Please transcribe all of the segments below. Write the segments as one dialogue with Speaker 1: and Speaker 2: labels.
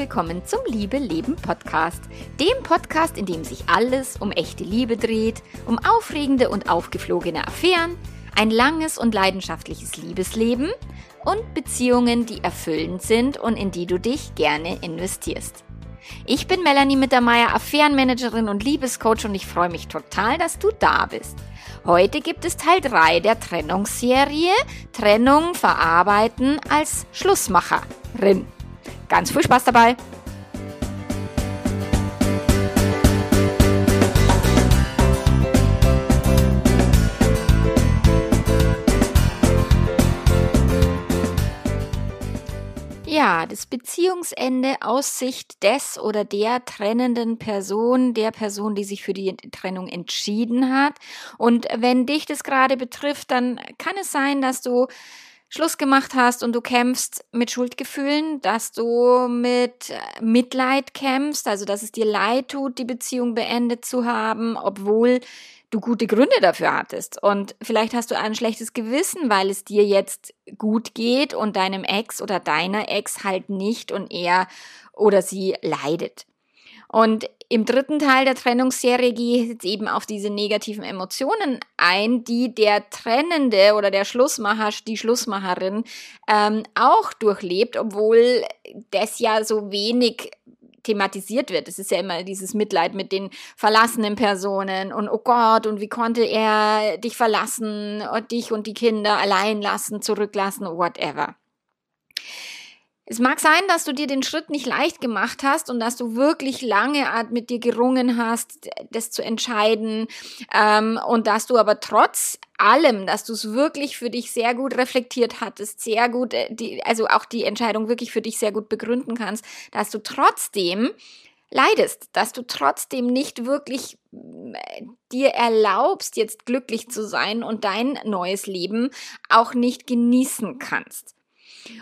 Speaker 1: willkommen zum Liebe Leben Podcast. Dem Podcast, in dem sich alles um echte Liebe dreht, um aufregende und aufgeflogene Affären, ein langes und leidenschaftliches Liebesleben und Beziehungen, die erfüllend sind und in die du dich gerne investierst. Ich bin Melanie Mittermeier, Affärenmanagerin und Liebescoach und ich freue mich total, dass du da bist. Heute gibt es Teil 3 der Trennungsserie Trennung verarbeiten als Schlussmacherin. Ganz viel Spaß dabei! Ja, das Beziehungsende aus Sicht des oder der trennenden Person, der Person, die sich für die Trennung entschieden hat. Und wenn dich das gerade betrifft, dann kann es sein, dass du Schluss gemacht hast und du kämpfst mit Schuldgefühlen, dass du mit Mitleid kämpfst, also dass es dir leid tut, die Beziehung beendet zu haben, obwohl du gute Gründe dafür hattest. Und vielleicht hast du ein schlechtes Gewissen, weil es dir jetzt gut geht und deinem Ex oder deiner Ex halt nicht und er oder sie leidet. Und im dritten Teil der Trennungsserie gehe ich jetzt eben auf diese negativen Emotionen ein, die der Trennende oder der Schlussmacher, die Schlussmacherin ähm, auch durchlebt, obwohl das ja so wenig thematisiert wird. Es ist ja immer dieses Mitleid mit den verlassenen Personen und oh Gott, und wie konnte er dich verlassen und dich und die Kinder allein lassen, zurücklassen, whatever. Es mag sein, dass du dir den Schritt nicht leicht gemacht hast und dass du wirklich lange mit dir gerungen hast, das zu entscheiden ähm, und dass du aber trotz allem, dass du es wirklich für dich sehr gut reflektiert hattest, sehr gut, äh, die, also auch die Entscheidung wirklich für dich sehr gut begründen kannst, dass du trotzdem leidest, dass du trotzdem nicht wirklich äh, dir erlaubst, jetzt glücklich zu sein und dein neues Leben auch nicht genießen kannst.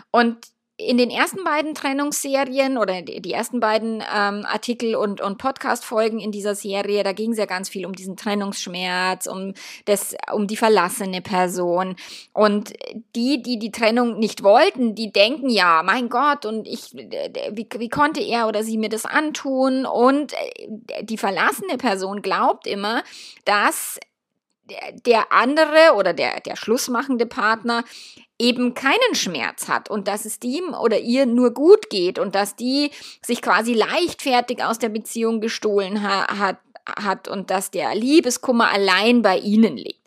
Speaker 1: Und in den ersten beiden Trennungsserien oder die ersten beiden ähm, Artikel und, und Podcast-Folgen in dieser Serie, da ging es ja ganz viel um diesen Trennungsschmerz, um das, um die verlassene Person. Und die, die die Trennung nicht wollten, die denken ja, mein Gott, und ich, wie, wie konnte er oder sie mir das antun? Und äh, die verlassene Person glaubt immer, dass der andere oder der, der schlussmachende Partner eben keinen Schmerz hat und dass es ihm oder ihr nur gut geht und dass die sich quasi leichtfertig aus der Beziehung gestohlen ha hat, hat und dass der Liebeskummer allein bei ihnen liegt.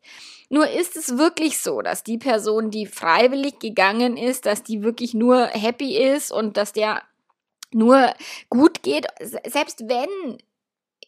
Speaker 1: Nur ist es wirklich so, dass die Person, die freiwillig gegangen ist, dass die wirklich nur happy ist und dass der nur gut geht, selbst wenn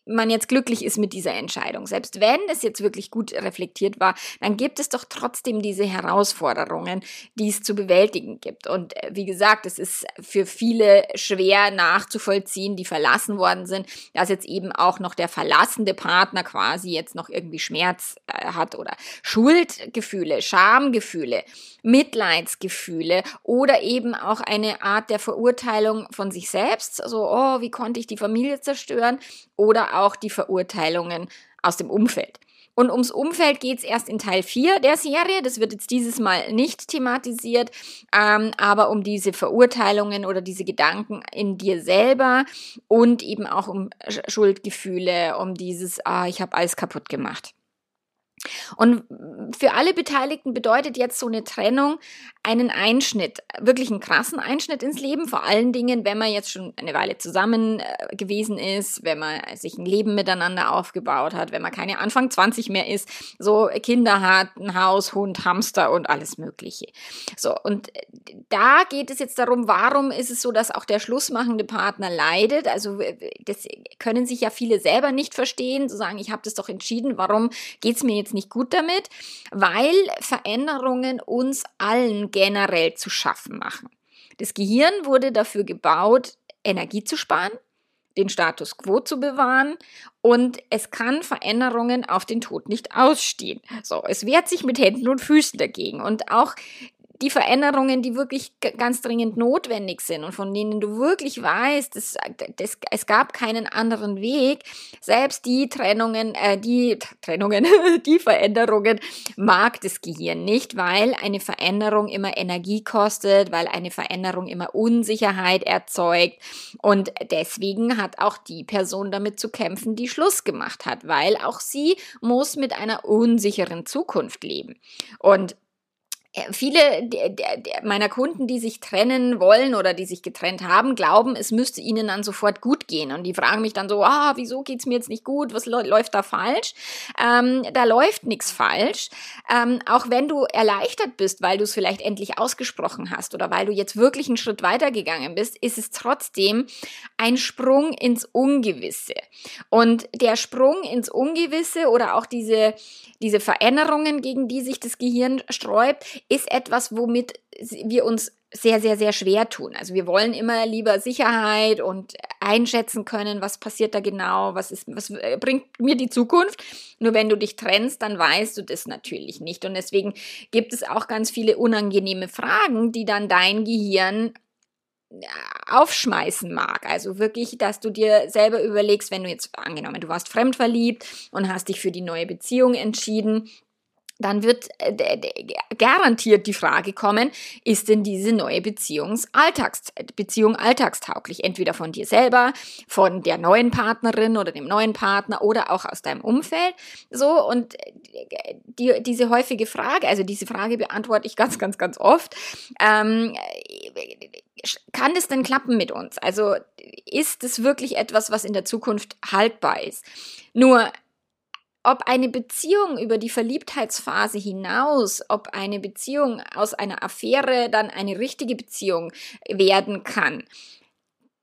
Speaker 1: man jetzt glücklich ist mit dieser Entscheidung. Selbst wenn es jetzt wirklich gut reflektiert war, dann gibt es doch trotzdem diese Herausforderungen, die es zu bewältigen gibt. Und äh, wie gesagt, es ist für viele schwer nachzuvollziehen, die verlassen worden sind, dass jetzt eben auch noch der verlassende Partner quasi jetzt noch irgendwie Schmerz äh, hat oder Schuldgefühle, Schamgefühle, Mitleidsgefühle oder eben auch eine Art der Verurteilung von sich selbst. So, oh, wie konnte ich die Familie zerstören? Oder auch die Verurteilungen aus dem Umfeld. Und ums Umfeld geht es erst in Teil 4 der Serie. Das wird jetzt dieses Mal nicht thematisiert, ähm, aber um diese Verurteilungen oder diese Gedanken in dir selber und eben auch um Schuldgefühle, um dieses, ah, ich habe alles kaputt gemacht. Und für alle Beteiligten bedeutet jetzt so eine Trennung einen Einschnitt, wirklich einen krassen Einschnitt ins Leben, vor allen Dingen, wenn man jetzt schon eine Weile zusammen äh, gewesen ist, wenn man sich ein Leben miteinander aufgebaut hat, wenn man keine Anfang 20 mehr ist, so Kinder hat, ein Haus, Hund, Hamster und alles Mögliche. So, und da geht es jetzt darum, warum ist es so, dass auch der schlussmachende Partner leidet? Also, das können sich ja viele selber nicht verstehen, zu sagen, ich habe das doch entschieden, warum geht es mir jetzt nicht gut damit? Weil Veränderungen uns allen generell zu schaffen machen. Das Gehirn wurde dafür gebaut, Energie zu sparen, den Status quo zu bewahren und es kann Veränderungen auf den Tod nicht ausstehen. So, es wehrt sich mit Händen und Füßen dagegen und auch die Veränderungen, die wirklich ganz dringend notwendig sind und von denen du wirklich weißt, es, es, es gab keinen anderen Weg, selbst die Trennungen, äh, die Trennungen, die Veränderungen mag das Gehirn nicht, weil eine Veränderung immer Energie kostet, weil eine Veränderung immer Unsicherheit erzeugt und deswegen hat auch die Person damit zu kämpfen, die Schluss gemacht hat, weil auch sie muss mit einer unsicheren Zukunft leben. Und viele meiner Kunden, die sich trennen wollen oder die sich getrennt haben, glauben, es müsste ihnen dann sofort gut gehen. Und die fragen mich dann so, ah, wieso geht's mir jetzt nicht gut? Was läuft da falsch? Ähm, da läuft nichts falsch. Ähm, auch wenn du erleichtert bist, weil du es vielleicht endlich ausgesprochen hast oder weil du jetzt wirklich einen Schritt weitergegangen bist, ist es trotzdem ein Sprung ins Ungewisse. Und der Sprung ins Ungewisse oder auch diese, diese Veränderungen, gegen die sich das Gehirn sträubt, ist etwas, womit wir uns sehr, sehr, sehr schwer tun. Also wir wollen immer lieber Sicherheit und einschätzen können, was passiert da genau, was ist, was äh, bringt mir die Zukunft. Nur wenn du dich trennst, dann weißt du das natürlich nicht. Und deswegen gibt es auch ganz viele unangenehme Fragen, die dann dein Gehirn äh, aufschmeißen mag. Also wirklich, dass du dir selber überlegst, wenn du jetzt angenommen, du warst fremdverliebt und hast dich für die neue Beziehung entschieden, dann wird äh, garantiert die Frage kommen, ist denn diese neue Beziehungs Alltags Beziehung alltagstauglich? Entweder von dir selber, von der neuen Partnerin oder dem neuen Partner oder auch aus deinem Umfeld. So, und äh, die, diese häufige Frage, also diese Frage beantworte ich ganz, ganz, ganz oft. Ähm, kann es denn klappen mit uns? Also ist es wirklich etwas, was in der Zukunft haltbar ist? Nur ob eine Beziehung über die Verliebtheitsphase hinaus, ob eine Beziehung aus einer Affäre dann eine richtige Beziehung werden kann,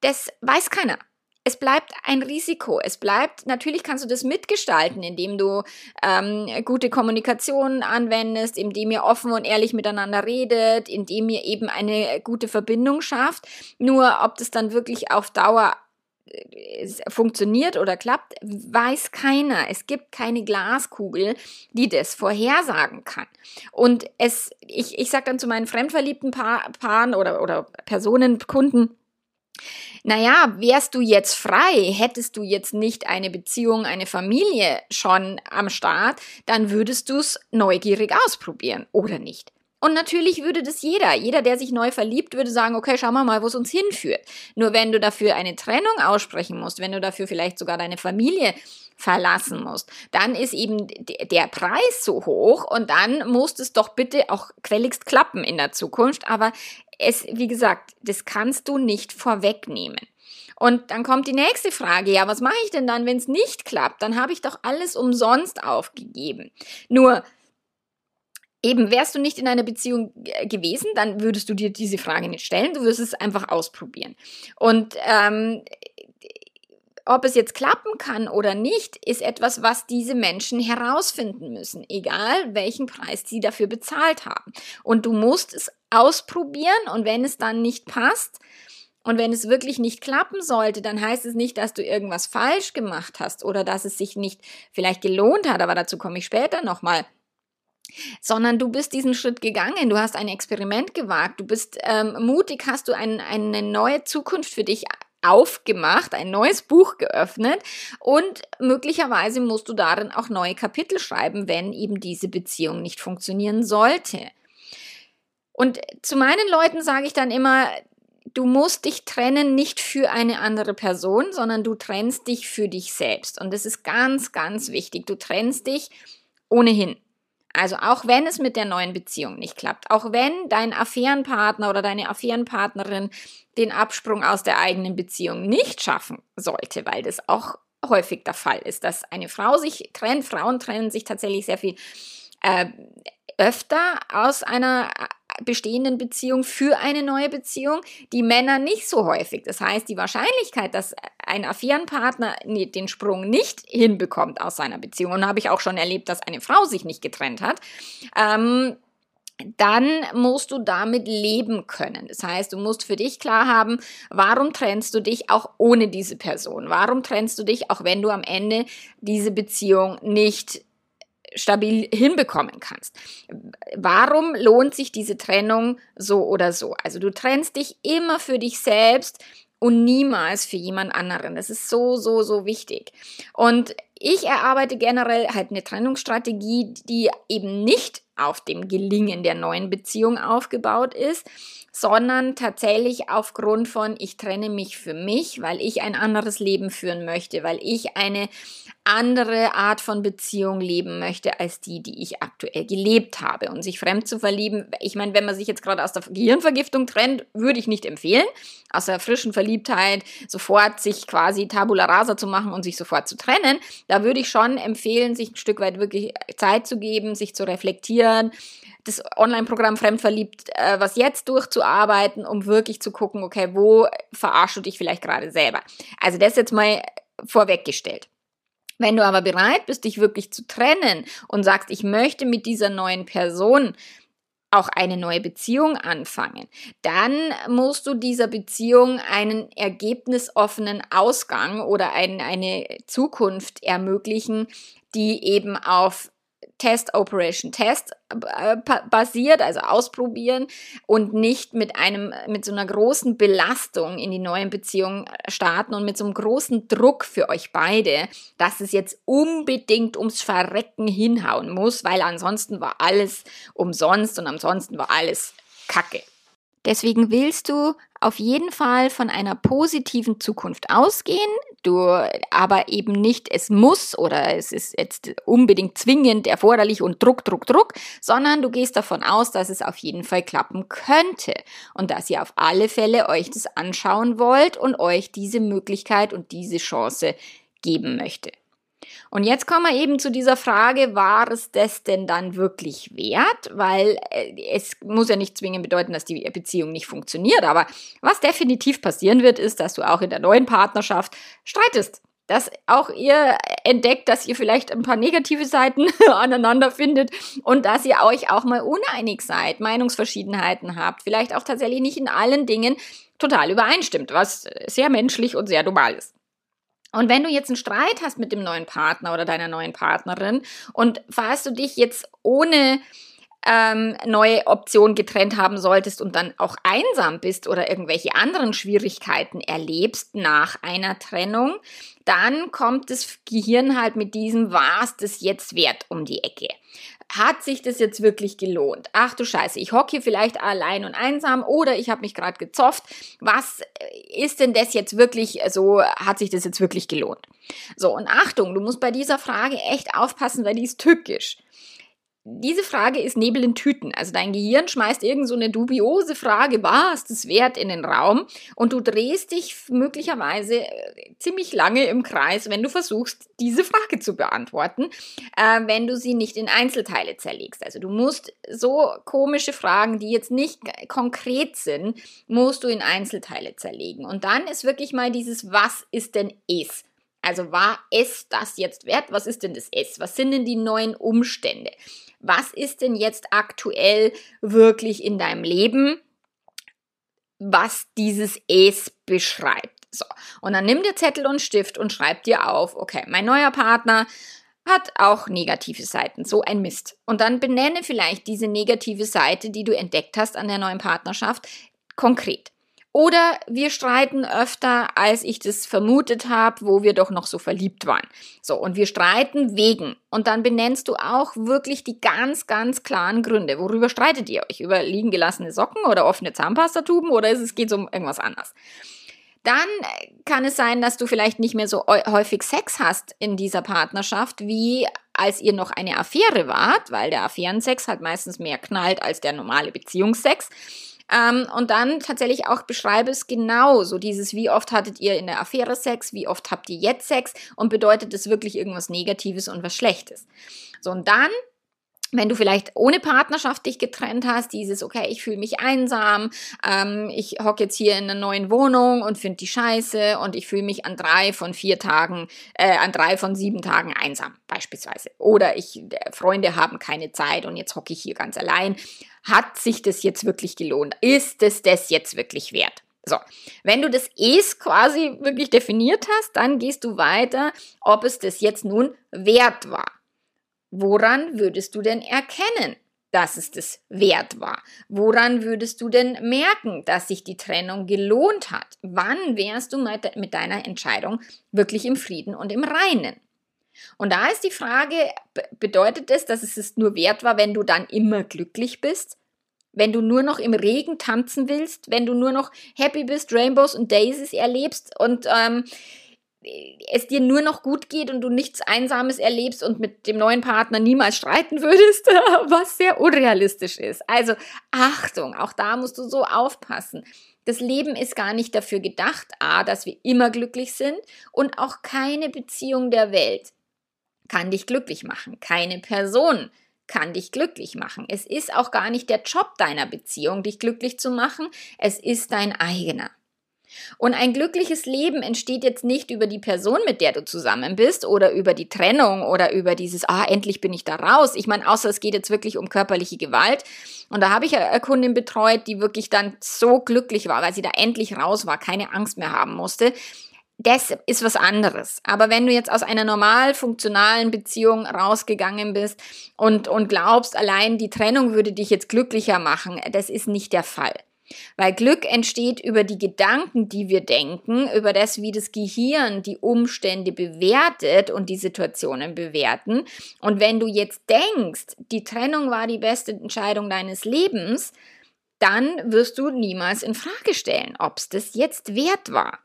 Speaker 1: das weiß keiner. Es bleibt ein Risiko. Es bleibt, natürlich kannst du das mitgestalten, indem du ähm, gute Kommunikation anwendest, indem ihr offen und ehrlich miteinander redet, indem ihr eben eine gute Verbindung schafft. Nur ob das dann wirklich auf Dauer funktioniert oder klappt, weiß keiner. Es gibt keine Glaskugel, die das vorhersagen kann. Und es, ich, ich sage dann zu meinen fremdverliebten pa Paaren oder, oder Personen, Kunden, naja, wärst du jetzt frei, hättest du jetzt nicht eine Beziehung, eine Familie schon am Start, dann würdest du es neugierig ausprobieren, oder nicht? Und natürlich würde das jeder. Jeder, der sich neu verliebt, würde sagen, okay, schauen wir mal, wo es uns hinführt. Nur wenn du dafür eine Trennung aussprechen musst, wenn du dafür vielleicht sogar deine Familie verlassen musst, dann ist eben der Preis so hoch und dann muss es doch bitte auch quelligst klappen in der Zukunft. Aber es, wie gesagt, das kannst du nicht vorwegnehmen. Und dann kommt die nächste Frage, ja, was mache ich denn dann, wenn es nicht klappt? Dann habe ich doch alles umsonst aufgegeben. Nur, Eben, wärst du nicht in einer Beziehung gewesen, dann würdest du dir diese Frage nicht stellen, du würdest es einfach ausprobieren. Und ähm, ob es jetzt klappen kann oder nicht, ist etwas, was diese Menschen herausfinden müssen, egal welchen Preis sie dafür bezahlt haben. Und du musst es ausprobieren und wenn es dann nicht passt, und wenn es wirklich nicht klappen sollte, dann heißt es nicht, dass du irgendwas falsch gemacht hast oder dass es sich nicht vielleicht gelohnt hat, aber dazu komme ich später nochmal sondern du bist diesen Schritt gegangen, du hast ein Experiment gewagt, du bist ähm, mutig, hast du ein, eine neue Zukunft für dich aufgemacht, ein neues Buch geöffnet und möglicherweise musst du darin auch neue Kapitel schreiben, wenn eben diese Beziehung nicht funktionieren sollte. Und zu meinen Leuten sage ich dann immer, du musst dich trennen nicht für eine andere Person, sondern du trennst dich für dich selbst. Und das ist ganz, ganz wichtig. Du trennst dich ohnehin. Also auch wenn es mit der neuen Beziehung nicht klappt, auch wenn dein Affärenpartner oder deine Affärenpartnerin den Absprung aus der eigenen Beziehung nicht schaffen sollte, weil das auch häufig der Fall ist, dass eine Frau sich trennt, Frauen trennen sich tatsächlich sehr viel äh, öfter aus einer bestehenden Beziehung für eine neue Beziehung, die Männer nicht so häufig. Das heißt, die Wahrscheinlichkeit, dass ein Affärenpartner den Sprung nicht hinbekommt aus seiner Beziehung, und habe ich auch schon erlebt, dass eine Frau sich nicht getrennt hat, ähm, dann musst du damit leben können. Das heißt, du musst für dich klar haben, warum trennst du dich auch ohne diese Person? Warum trennst du dich, auch wenn du am Ende diese Beziehung nicht stabil hinbekommen kannst. Warum lohnt sich diese Trennung so oder so? Also du trennst dich immer für dich selbst und niemals für jemand anderen. Das ist so, so, so wichtig. Und ich erarbeite generell halt eine Trennungsstrategie, die eben nicht auf dem Gelingen der neuen Beziehung aufgebaut ist, sondern tatsächlich aufgrund von, ich trenne mich für mich, weil ich ein anderes Leben führen möchte, weil ich eine andere Art von Beziehung leben möchte als die, die ich aktuell gelebt habe. Und sich fremd zu verlieben, ich meine, wenn man sich jetzt gerade aus der Gehirnvergiftung trennt, würde ich nicht empfehlen. Aus der frischen Verliebtheit sofort sich quasi tabula rasa zu machen und sich sofort zu trennen. Da würde ich schon empfehlen, sich ein Stück weit wirklich Zeit zu geben, sich zu reflektieren, das Online-Programm Fremdverliebt, äh, was jetzt durchzuarbeiten, um wirklich zu gucken, okay, wo verarschst du dich vielleicht gerade selber. Also das jetzt mal vorweggestellt. Wenn du aber bereit bist, dich wirklich zu trennen und sagst, ich möchte mit dieser neuen Person auch eine neue Beziehung anfangen, dann musst du dieser Beziehung einen ergebnisoffenen Ausgang oder ein, eine Zukunft ermöglichen, die eben auf Test Operation Test äh, basiert, also ausprobieren und nicht mit einem mit so einer großen Belastung in die neuen Beziehungen äh, starten und mit so einem großen Druck für euch beide, dass es jetzt unbedingt ums Verrecken hinhauen muss, weil ansonsten war alles umsonst und ansonsten war alles Kacke. Deswegen willst du auf jeden Fall von einer positiven Zukunft ausgehen, du aber eben nicht es muss oder es ist jetzt unbedingt zwingend erforderlich und Druck, Druck, Druck, sondern du gehst davon aus, dass es auf jeden Fall klappen könnte und dass ihr auf alle Fälle euch das anschauen wollt und euch diese Möglichkeit und diese Chance geben möchte. Und jetzt kommen wir eben zu dieser Frage, war es das denn dann wirklich wert? Weil äh, es muss ja nicht zwingend bedeuten, dass die Beziehung nicht funktioniert, aber was definitiv passieren wird, ist, dass du auch in der neuen Partnerschaft streitest dass auch ihr entdeckt, dass ihr vielleicht ein paar negative Seiten aneinander findet und dass ihr euch auch mal uneinig seid, Meinungsverschiedenheiten habt, vielleicht auch tatsächlich nicht in allen Dingen total übereinstimmt, was sehr menschlich und sehr normal ist. Und wenn du jetzt einen Streit hast mit dem neuen Partner oder deiner neuen Partnerin und falls du dich jetzt ohne ähm, neue Option getrennt haben solltest und dann auch einsam bist oder irgendwelche anderen Schwierigkeiten erlebst nach einer Trennung, dann kommt das Gehirn halt mit diesem, was das jetzt wert um die Ecke hat sich das jetzt wirklich gelohnt? Ach du Scheiße, ich hocke hier vielleicht allein und einsam oder ich habe mich gerade gezofft. Was ist denn das jetzt wirklich so, hat sich das jetzt wirklich gelohnt? So, und Achtung, du musst bei dieser Frage echt aufpassen, weil die ist tückisch diese Frage ist Nebel in Tüten. Also dein Gehirn schmeißt irgend so eine dubiose Frage, was das wert in den Raum und du drehst dich möglicherweise äh, ziemlich lange im Kreis, wenn du versuchst, diese Frage zu beantworten, äh, wenn du sie nicht in Einzelteile zerlegst. Also du musst so komische Fragen, die jetzt nicht konkret sind, musst du in Einzelteile zerlegen. Und dann ist wirklich mal dieses, was ist denn es? Also war es das jetzt wert? Was ist denn das S? Was sind denn die neuen Umstände? was ist denn jetzt aktuell wirklich in deinem Leben, was dieses Es beschreibt. So, und dann nimm dir Zettel und Stift und schreib dir auf, okay, mein neuer Partner hat auch negative Seiten, so ein Mist. Und dann benenne vielleicht diese negative Seite, die du entdeckt hast an der neuen Partnerschaft, konkret. Oder wir streiten öfter, als ich das vermutet habe, wo wir doch noch so verliebt waren. So, und wir streiten wegen. Und dann benennst du auch wirklich die ganz, ganz klaren Gründe. Worüber streitet ihr euch? Über liegen gelassene Socken oder offene Zahnpastatuben oder es geht um irgendwas anderes? Dann kann es sein, dass du vielleicht nicht mehr so häufig Sex hast in dieser Partnerschaft, wie als ihr noch eine Affäre wart, weil der Affärensex halt meistens mehr knallt als der normale Beziehungsex. Ähm, und dann tatsächlich auch beschreibe es genau, so dieses, wie oft hattet ihr in der Affäre Sex, wie oft habt ihr jetzt Sex und bedeutet es wirklich irgendwas Negatives und was Schlechtes. So, und dann wenn du vielleicht ohne Partnerschaft dich getrennt hast, dieses, okay, ich fühle mich einsam, ähm, ich hocke jetzt hier in einer neuen Wohnung und finde die scheiße und ich fühle mich an drei von vier Tagen, äh, an drei von sieben Tagen einsam, beispielsweise. Oder ich, Freunde haben keine Zeit und jetzt hocke ich hier ganz allein. Hat sich das jetzt wirklich gelohnt? Ist es das jetzt wirklich wert? So, wenn du das Es quasi wirklich definiert hast, dann gehst du weiter, ob es das jetzt nun wert war. Woran würdest du denn erkennen, dass es das wert war? Woran würdest du denn merken, dass sich die Trennung gelohnt hat? Wann wärst du mit deiner Entscheidung wirklich im Frieden und im Reinen? Und da ist die Frage, bedeutet es, dass es es nur wert war, wenn du dann immer glücklich bist? Wenn du nur noch im Regen tanzen willst, wenn du nur noch happy bist, Rainbows und Daisies erlebst und ähm, es dir nur noch gut geht und du nichts Einsames erlebst und mit dem neuen Partner niemals streiten würdest, was sehr unrealistisch ist. Also Achtung, auch da musst du so aufpassen. Das Leben ist gar nicht dafür gedacht, a, dass wir immer glücklich sind und auch keine Beziehung der Welt kann dich glücklich machen. Keine Person kann dich glücklich machen. Es ist auch gar nicht der Job deiner Beziehung, dich glücklich zu machen. Es ist dein eigener. Und ein glückliches Leben entsteht jetzt nicht über die Person, mit der du zusammen bist oder über die Trennung oder über dieses, ah, endlich bin ich da raus. Ich meine, außer es geht jetzt wirklich um körperliche Gewalt. Und da habe ich eine Kundin betreut, die wirklich dann so glücklich war, weil sie da endlich raus war, keine Angst mehr haben musste das ist was anderes. Aber wenn du jetzt aus einer normal funktionalen Beziehung rausgegangen bist und, und glaubst, allein die Trennung würde dich jetzt glücklicher machen, das ist nicht der Fall. Weil Glück entsteht über die Gedanken, die wir denken, über das, wie das Gehirn die Umstände bewertet und die Situationen bewerten. Und wenn du jetzt denkst, die Trennung war die beste Entscheidung deines Lebens, dann wirst du niemals in Frage stellen, ob es das jetzt wert war.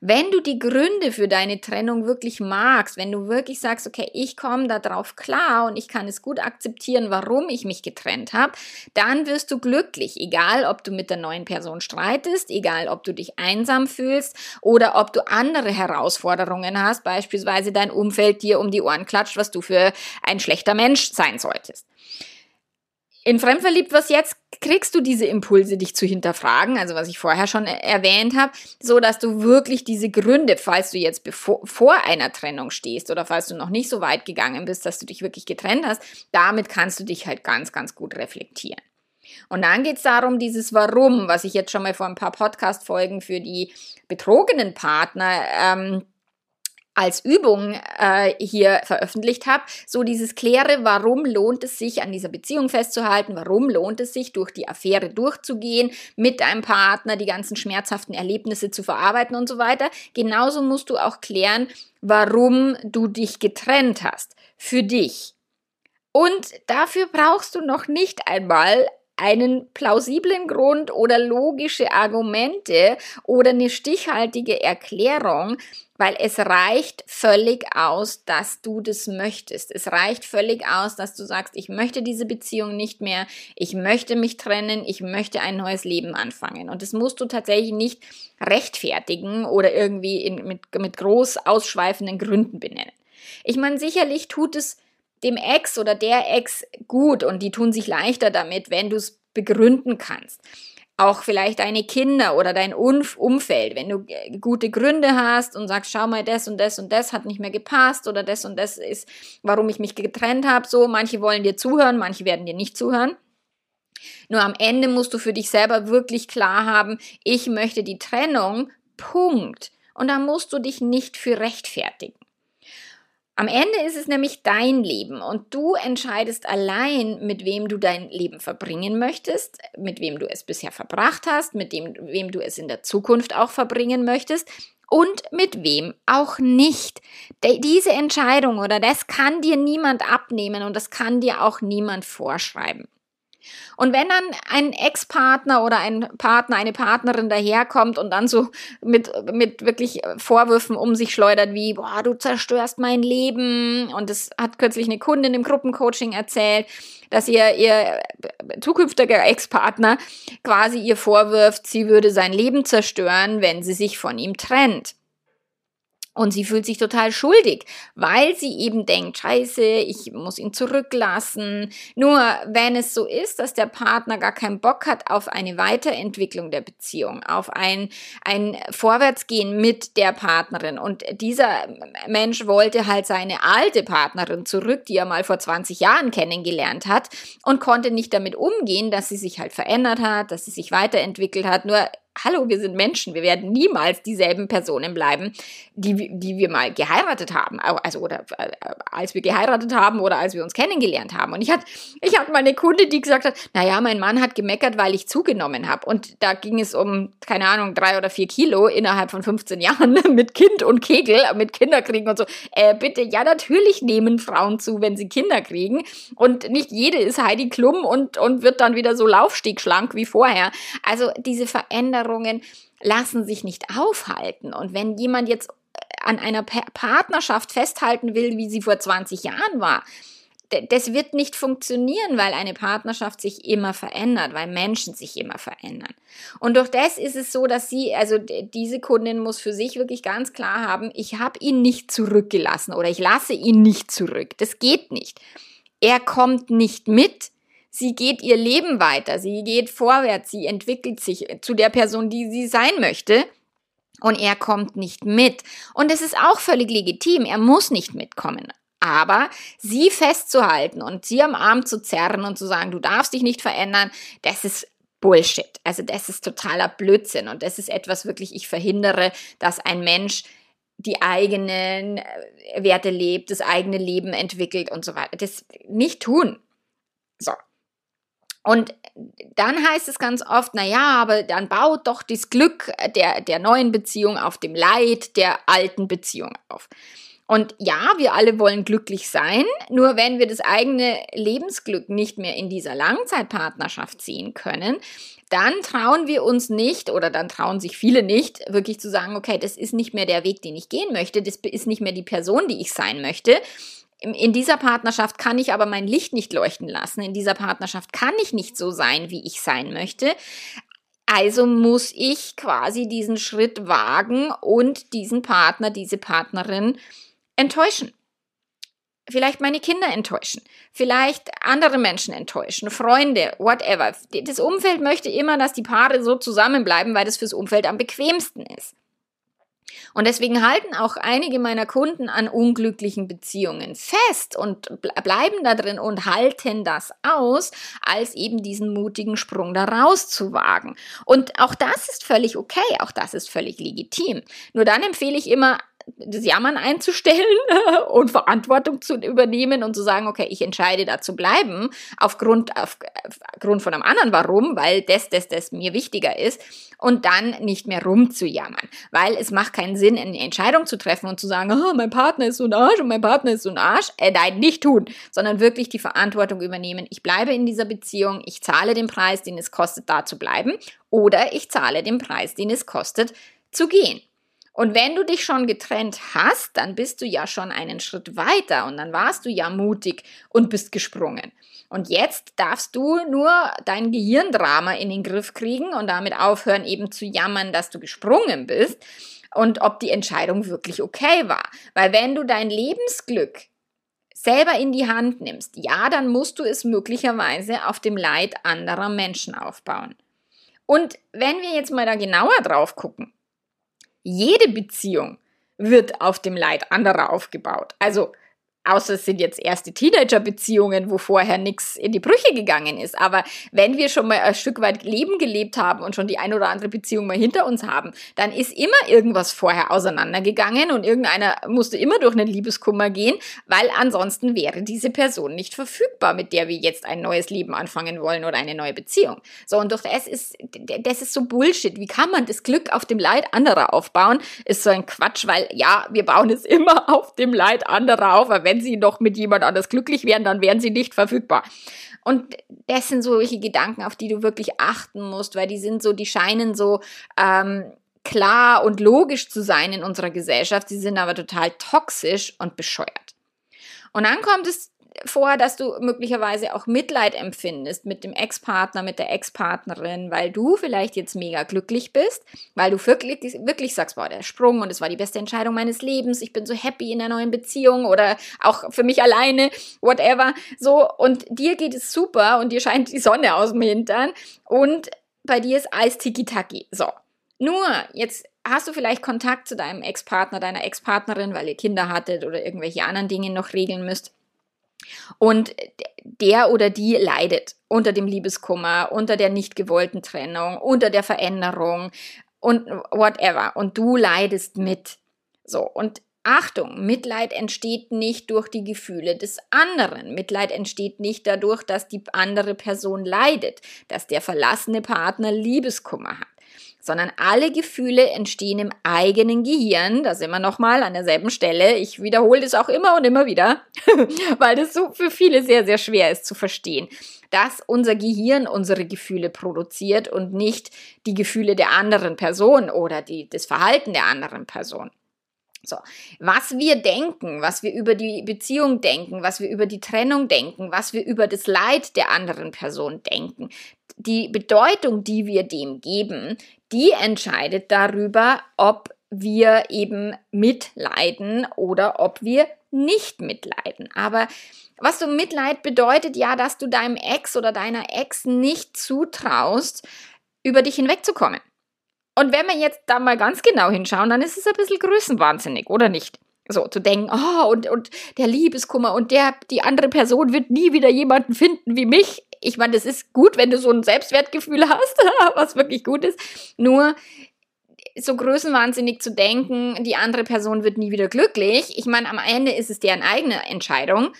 Speaker 1: Wenn du die Gründe für deine Trennung wirklich magst, wenn du wirklich sagst, okay, ich komme da drauf klar und ich kann es gut akzeptieren, warum ich mich getrennt habe, dann wirst du glücklich, egal ob du mit der neuen Person streitest, egal ob du dich einsam fühlst oder ob du andere Herausforderungen hast, beispielsweise dein Umfeld dir um die Ohren klatscht, was du für ein schlechter Mensch sein solltest. In Fremdverliebt was jetzt kriegst du diese Impulse, dich zu hinterfragen, also was ich vorher schon erwähnt habe, so dass du wirklich diese Gründe, falls du jetzt bevor, vor einer Trennung stehst oder falls du noch nicht so weit gegangen bist, dass du dich wirklich getrennt hast, damit kannst du dich halt ganz, ganz gut reflektieren. Und dann geht es darum, dieses Warum, was ich jetzt schon mal vor ein paar Podcast-Folgen für die betrogenen Partner ähm, als Übung äh, hier veröffentlicht habe, so dieses Kläre, warum lohnt es sich, an dieser Beziehung festzuhalten, warum lohnt es sich, durch die Affäre durchzugehen, mit deinem Partner die ganzen schmerzhaften Erlebnisse zu verarbeiten und so weiter. Genauso musst du auch klären, warum du dich getrennt hast. Für dich. Und dafür brauchst du noch nicht einmal einen plausiblen Grund oder logische Argumente oder eine stichhaltige Erklärung, weil es reicht völlig aus, dass du das möchtest. Es reicht völlig aus, dass du sagst, ich möchte diese Beziehung nicht mehr, ich möchte mich trennen, ich möchte ein neues Leben anfangen. Und das musst du tatsächlich nicht rechtfertigen oder irgendwie in, mit, mit groß ausschweifenden Gründen benennen. Ich meine, sicherlich tut es dem Ex oder der Ex gut und die tun sich leichter damit, wenn du es begründen kannst auch vielleicht deine Kinder oder dein Umfeld, wenn du äh, gute Gründe hast und sagst, schau mal, das und das und das hat nicht mehr gepasst oder das und das ist, warum ich mich getrennt habe, so, manche wollen dir zuhören, manche werden dir nicht zuhören. Nur am Ende musst du für dich selber wirklich klar haben, ich möchte die Trennung, Punkt. Und da musst du dich nicht für rechtfertigen. Am Ende ist es nämlich dein Leben und du entscheidest allein, mit wem du dein Leben verbringen möchtest, mit wem du es bisher verbracht hast, mit dem, wem du es in der Zukunft auch verbringen möchtest und mit wem auch nicht. De diese Entscheidung oder das kann dir niemand abnehmen und das kann dir auch niemand vorschreiben. Und wenn dann ein Ex-Partner oder ein Partner, eine Partnerin daherkommt und dann so mit, mit wirklich Vorwürfen um sich schleudert, wie, boah, du zerstörst mein Leben. Und das hat kürzlich eine Kundin im Gruppencoaching erzählt, dass ihr, ihr zukünftiger Ex-Partner quasi ihr vorwirft, sie würde sein Leben zerstören, wenn sie sich von ihm trennt. Und sie fühlt sich total schuldig, weil sie eben denkt, scheiße, ich muss ihn zurücklassen. Nur wenn es so ist, dass der Partner gar keinen Bock hat auf eine Weiterentwicklung der Beziehung, auf ein, ein Vorwärtsgehen mit der Partnerin und dieser Mensch wollte halt seine alte Partnerin zurück, die er mal vor 20 Jahren kennengelernt hat und konnte nicht damit umgehen, dass sie sich halt verändert hat, dass sie sich weiterentwickelt hat. Nur hallo, wir sind Menschen, wir werden niemals dieselben Personen bleiben, die, die wir mal geheiratet haben, also oder äh, als wir geheiratet haben oder als wir uns kennengelernt haben. Und ich hatte, ich hatte mal eine Kunde, die gesagt hat, naja, mein Mann hat gemeckert, weil ich zugenommen habe. Und da ging es um, keine Ahnung, drei oder vier Kilo innerhalb von 15 Jahren mit Kind und Kegel, mit Kinderkriegen und so. Äh, bitte, ja, natürlich nehmen Frauen zu, wenn sie Kinder kriegen. Und nicht jede ist Heidi Klum und, und wird dann wieder so laufstegschlank wie vorher. Also diese Veränderungen lassen sich nicht aufhalten. Und wenn jemand jetzt äh, an einer Partnerschaft festhalten will, wie sie vor 20 Jahren war, das wird nicht funktionieren, weil eine Partnerschaft sich immer verändert, weil Menschen sich immer verändern. Und durch das ist es so, dass sie, also diese Kundin muss für sich wirklich ganz klar haben, ich habe ihn nicht zurückgelassen oder ich lasse ihn nicht zurück. Das geht nicht. Er kommt nicht mit, sie geht ihr Leben weiter, sie geht vorwärts, sie entwickelt sich zu der Person, die sie sein möchte. Und er kommt nicht mit. Und es ist auch völlig legitim. Er muss nicht mitkommen. Aber sie festzuhalten und sie am Arm zu zerren und zu sagen, du darfst dich nicht verändern, das ist Bullshit. Also das ist totaler Blödsinn. Und das ist etwas wirklich, ich verhindere, dass ein Mensch die eigenen äh, Werte lebt, das eigene Leben entwickelt und so weiter. Das nicht tun. So. Und dann heißt es ganz oft, na ja, aber dann baut doch das Glück der, der neuen Beziehung auf dem Leid der alten Beziehung auf. Und ja, wir alle wollen glücklich sein, nur wenn wir das eigene Lebensglück nicht mehr in dieser Langzeitpartnerschaft sehen können, dann trauen wir uns nicht oder dann trauen sich viele nicht, wirklich zu sagen, okay, das ist nicht mehr der Weg, den ich gehen möchte, das ist nicht mehr die Person, die ich sein möchte, in dieser Partnerschaft kann ich aber mein Licht nicht leuchten lassen. In dieser Partnerschaft kann ich nicht so sein, wie ich sein möchte. Also muss ich quasi diesen Schritt wagen und diesen Partner, diese Partnerin enttäuschen. Vielleicht meine Kinder enttäuschen, vielleicht andere Menschen enttäuschen, Freunde, whatever. Das Umfeld möchte immer, dass die Paare so zusammenbleiben, weil das fürs Umfeld am bequemsten ist. Und deswegen halten auch einige meiner Kunden an unglücklichen Beziehungen fest und bleiben da drin und halten das aus, als eben diesen mutigen Sprung da rauszuwagen. Und auch das ist völlig okay, auch das ist völlig legitim. Nur dann empfehle ich immer, das Jammern einzustellen und Verantwortung zu übernehmen und zu sagen, okay, ich entscheide da zu bleiben, aufgrund, auf, aufgrund von einem anderen Warum, weil das, das, das mir wichtiger ist und dann nicht mehr rumzujammern, weil es macht keinen Sinn, eine Entscheidung zu treffen und zu sagen, oh, mein Partner ist so ein Arsch und mein Partner ist so ein Arsch. Äh, nein, nicht tun, sondern wirklich die Verantwortung übernehmen. Ich bleibe in dieser Beziehung, ich zahle den Preis, den es kostet, da zu bleiben oder ich zahle den Preis, den es kostet, zu gehen. Und wenn du dich schon getrennt hast, dann bist du ja schon einen Schritt weiter und dann warst du ja mutig und bist gesprungen. Und jetzt darfst du nur dein Gehirndrama in den Griff kriegen und damit aufhören, eben zu jammern, dass du gesprungen bist und ob die Entscheidung wirklich okay war. Weil wenn du dein Lebensglück selber in die Hand nimmst, ja, dann musst du es möglicherweise auf dem Leid anderer Menschen aufbauen. Und wenn wir jetzt mal da genauer drauf gucken, jede Beziehung wird auf dem Leid anderer aufgebaut. Also Außer es sind jetzt erste Teenager-Beziehungen, wo vorher nichts in die Brüche gegangen ist. Aber wenn wir schon mal ein Stück weit Leben gelebt haben und schon die ein oder andere Beziehung mal hinter uns haben, dann ist immer irgendwas vorher auseinandergegangen und irgendeiner musste immer durch einen Liebeskummer gehen, weil ansonsten wäre diese Person nicht verfügbar, mit der wir jetzt ein neues Leben anfangen wollen oder eine neue Beziehung. So, und durch das ist, das ist so Bullshit. Wie kann man das Glück auf dem Leid anderer aufbauen? Ist so ein Quatsch, weil ja, wir bauen es immer auf dem Leid anderer auf, aber wenn wenn sie noch mit jemand anders glücklich wären, dann wären sie nicht verfügbar. Und das sind solche Gedanken, auf die du wirklich achten musst, weil die sind so, die scheinen so ähm, klar und logisch zu sein in unserer Gesellschaft, sie sind aber total toxisch und bescheuert. Und dann kommt es vor, dass du möglicherweise auch Mitleid empfindest mit dem Ex-Partner, mit der Ex-Partnerin, weil du vielleicht jetzt mega glücklich bist, weil du wirklich, wirklich sagst, boah, der Sprung und es war die beste Entscheidung meines Lebens, ich bin so happy in der neuen Beziehung oder auch für mich alleine, whatever, so und dir geht es super und dir scheint die Sonne aus dem Hintern und bei dir ist Eis tiki-taki. So. Nur, jetzt hast du vielleicht Kontakt zu deinem Ex-Partner, deiner Ex-Partnerin, weil ihr Kinder hattet oder irgendwelche anderen Dinge noch regeln müsst. Und der oder die leidet unter dem Liebeskummer, unter der nicht gewollten Trennung, unter der Veränderung und whatever. Und du leidest mit. So. Und Achtung, Mitleid entsteht nicht durch die Gefühle des anderen. Mitleid entsteht nicht dadurch, dass die andere Person leidet, dass der verlassene Partner Liebeskummer hat sondern alle Gefühle entstehen im eigenen Gehirn. Da sind wir nochmal an derselben Stelle. Ich wiederhole das auch immer und immer wieder, weil das so für viele sehr, sehr schwer ist zu verstehen, dass unser Gehirn unsere Gefühle produziert und nicht die Gefühle der anderen Person oder die, das Verhalten der anderen Person. So, was wir denken, was wir über die Beziehung denken, was wir über die Trennung denken, was wir über das Leid der anderen Person denken, die Bedeutung, die wir dem geben, die entscheidet darüber, ob wir eben mitleiden oder ob wir nicht mitleiden. Aber was du Mitleid bedeutet ja, dass du deinem Ex oder deiner Ex nicht zutraust, über dich hinwegzukommen. Und wenn wir jetzt da mal ganz genau hinschauen, dann ist es ein bisschen größenwahnsinnig, oder nicht? So, zu denken, oh, und, und der Liebeskummer und der, die andere Person wird nie wieder jemanden finden wie mich. Ich meine, das ist gut, wenn du so ein Selbstwertgefühl hast, was wirklich gut ist. Nur, so größenwahnsinnig zu denken, die andere Person wird nie wieder glücklich. Ich meine, am Ende ist es deren eigene Entscheidung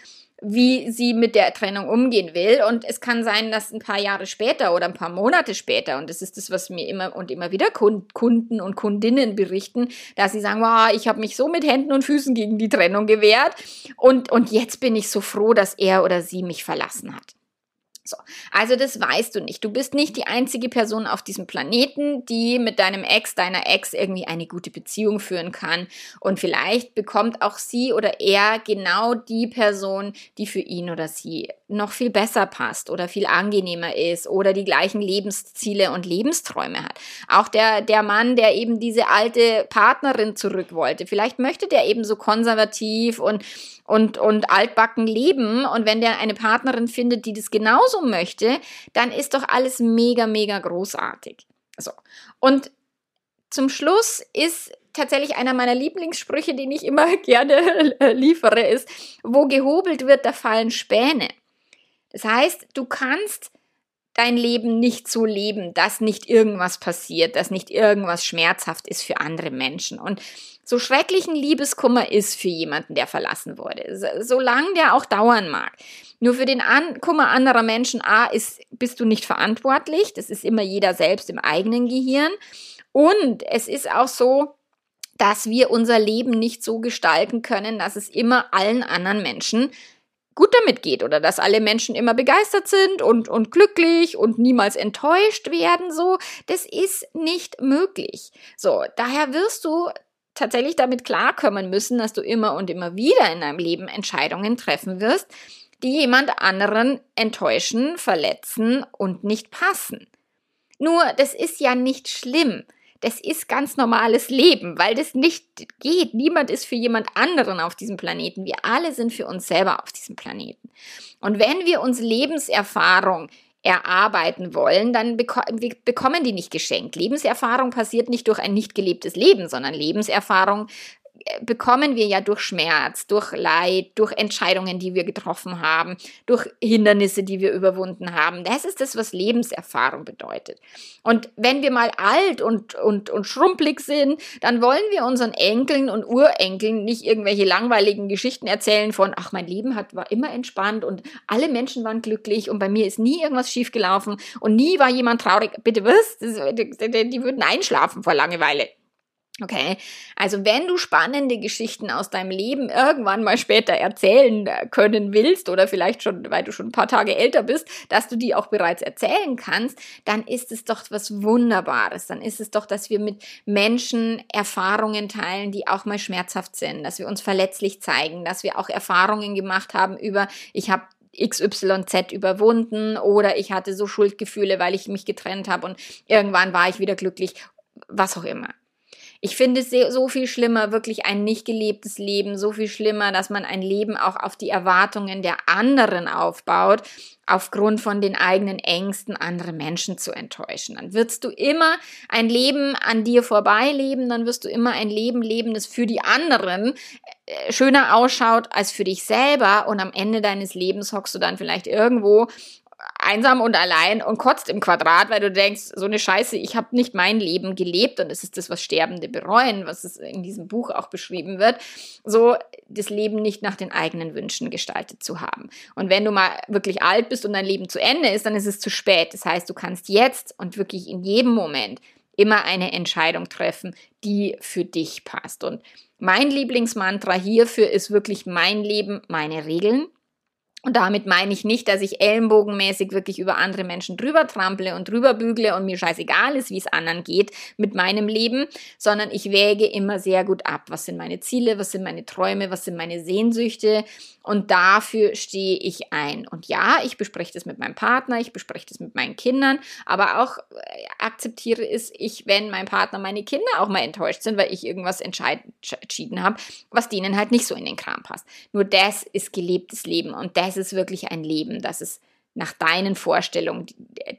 Speaker 1: wie sie mit der Trennung umgehen will. Und es kann sein, dass ein paar Jahre später oder ein paar Monate später, und das ist das, was mir immer und immer wieder Kunden und Kundinnen berichten, dass sie sagen, wow, ich habe mich so mit Händen und Füßen gegen die Trennung gewehrt und, und jetzt bin ich so froh, dass er oder sie mich verlassen hat. So. Also das weißt du nicht. Du bist nicht die einzige Person auf diesem Planeten, die mit deinem Ex, deiner Ex irgendwie eine gute Beziehung führen kann. Und vielleicht bekommt auch sie oder er genau die Person, die für ihn oder sie noch viel besser passt oder viel angenehmer ist oder die gleichen Lebensziele und Lebensträume hat. Auch der, der Mann, der eben diese alte Partnerin zurück wollte. Vielleicht möchte der eben so konservativ und und, und altbacken leben. Und wenn der eine Partnerin findet, die das genauso möchte, dann ist doch alles mega, mega großartig. So. Und zum Schluss ist tatsächlich einer meiner Lieblingssprüche, den ich immer gerne liefere, ist, wo gehobelt wird, da fallen Späne. Das heißt, du kannst dein Leben nicht so leben, dass nicht irgendwas passiert, dass nicht irgendwas schmerzhaft ist für andere Menschen. Und so schrecklichen Liebeskummer ist für jemanden, der verlassen wurde, solange der auch dauern mag. Nur für den An Kummer anderer Menschen, A, ist, bist du nicht verantwortlich. Das ist immer jeder selbst im eigenen Gehirn. Und es ist auch so, dass wir unser Leben nicht so gestalten können, dass es immer allen anderen Menschen gut damit geht oder dass alle Menschen immer begeistert sind und, und glücklich und niemals enttäuscht werden, so. Das ist nicht möglich. So, daher wirst du tatsächlich damit klarkommen müssen, dass du immer und immer wieder in deinem Leben Entscheidungen treffen wirst, die jemand anderen enttäuschen, verletzen und nicht passen. Nur, das ist ja nicht schlimm. Das ist ganz normales Leben, weil das nicht geht. Niemand ist für jemand anderen auf diesem Planeten. Wir alle sind für uns selber auf diesem Planeten. Und wenn wir uns Lebenserfahrung erarbeiten wollen, dann beko wir bekommen die nicht geschenkt. Lebenserfahrung passiert nicht durch ein nicht gelebtes Leben, sondern Lebenserfahrung bekommen wir ja durch Schmerz, durch Leid, durch Entscheidungen, die wir getroffen haben, durch Hindernisse, die wir überwunden haben. Das ist das, was Lebenserfahrung bedeutet. Und wenn wir mal alt und, und, und schrumpelig sind, dann wollen wir unseren Enkeln und Urenkeln nicht irgendwelche langweiligen Geschichten erzählen von, ach, mein Leben hat, war immer entspannt und alle Menschen waren glücklich und bei mir ist nie irgendwas schiefgelaufen und nie war jemand traurig. Bitte was? Das, die, die würden einschlafen vor Langeweile. Okay, also wenn du spannende Geschichten aus deinem Leben irgendwann mal später erzählen äh, können willst oder vielleicht schon, weil du schon ein paar Tage älter bist, dass du die auch bereits erzählen kannst, dann ist es doch was Wunderbares. Dann ist es doch, dass wir mit Menschen Erfahrungen teilen, die auch mal schmerzhaft sind, dass wir uns verletzlich zeigen, dass wir auch Erfahrungen gemacht haben über, ich habe XYZ überwunden oder ich hatte so Schuldgefühle, weil ich mich getrennt habe und irgendwann war ich wieder glücklich, was auch immer. Ich finde es so viel schlimmer, wirklich ein nicht gelebtes Leben, so viel schlimmer, dass man ein Leben auch auf die Erwartungen der anderen aufbaut, aufgrund von den eigenen Ängsten andere Menschen zu enttäuschen. Dann wirst du immer ein Leben an dir vorbeileben, dann wirst du immer ein Leben leben, das für die anderen äh, schöner ausschaut als für dich selber und am Ende deines Lebens hockst du dann vielleicht irgendwo einsam und allein und kotzt im Quadrat, weil du denkst, so eine Scheiße, ich habe nicht mein Leben gelebt und es ist das, was Sterbende bereuen, was es in diesem Buch auch beschrieben wird, so das Leben nicht nach den eigenen Wünschen gestaltet zu haben. Und wenn du mal wirklich alt bist und dein Leben zu Ende ist, dann ist es zu spät. Das heißt, du kannst jetzt und wirklich in jedem Moment immer eine Entscheidung treffen, die für dich passt. Und mein Lieblingsmantra hierfür ist wirklich mein Leben, meine Regeln. Und damit meine ich nicht, dass ich ellenbogenmäßig wirklich über andere Menschen drüber trample und drüber bügle und mir scheißegal ist, wie es anderen geht mit meinem Leben, sondern ich wäge immer sehr gut ab. Was sind meine Ziele? Was sind meine Träume? Was sind meine Sehnsüchte? Und dafür stehe ich ein. Und ja, ich bespreche das mit meinem Partner, ich bespreche das mit meinen Kindern, aber auch äh, akzeptiere es ich, wenn mein Partner, meine Kinder auch mal enttäuscht sind, weil ich irgendwas entschieden habe, was denen halt nicht so in den Kram passt. Nur das ist gelebtes Leben und das ist wirklich ein Leben, das ist nach deinen Vorstellungen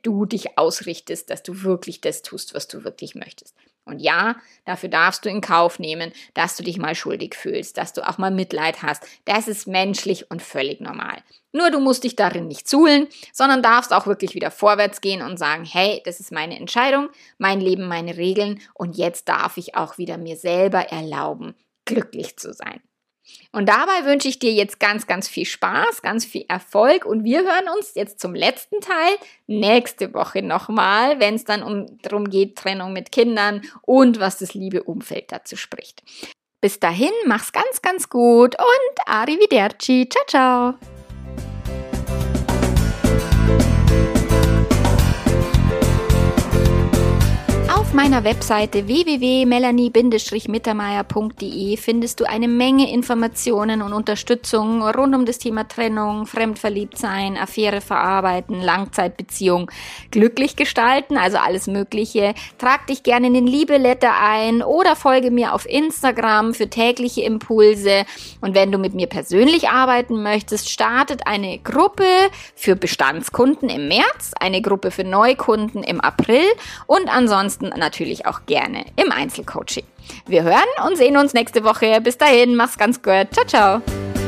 Speaker 1: du dich ausrichtest, dass du wirklich das tust, was du wirklich möchtest. Und ja, dafür darfst du in Kauf nehmen, dass du dich mal schuldig fühlst, dass du auch mal Mitleid hast. Das ist menschlich und völlig normal. Nur du musst dich darin nicht zuhlen, sondern darfst auch wirklich wieder vorwärts gehen und sagen, hey, das ist meine Entscheidung, mein Leben, meine Regeln und jetzt darf ich auch wieder mir selber erlauben, glücklich zu sein. Und dabei wünsche ich dir jetzt ganz, ganz viel Spaß, ganz viel Erfolg und wir hören uns jetzt zum letzten Teil nächste Woche nochmal, wenn es dann um, darum geht, Trennung mit Kindern und was das liebe Umfeld dazu spricht. Bis dahin, mach's ganz, ganz gut und arrivederci. Ciao, ciao. Meiner Webseite www.melanie-mittermeier.de findest du eine Menge Informationen und Unterstützung rund um das Thema Trennung, Fremdverliebtsein, Affäre verarbeiten, Langzeitbeziehung, glücklich gestalten, also alles Mögliche. Trag dich gerne in den Liebeletter ein oder folge mir auf Instagram für tägliche Impulse. Und wenn du mit mir persönlich arbeiten möchtest, startet eine Gruppe für Bestandskunden im März, eine Gruppe für Neukunden im April und ansonsten natürlich auch gerne im Einzelcoaching. Wir hören und sehen uns nächste Woche. Bis dahin, mach's ganz gut. Ciao, ciao.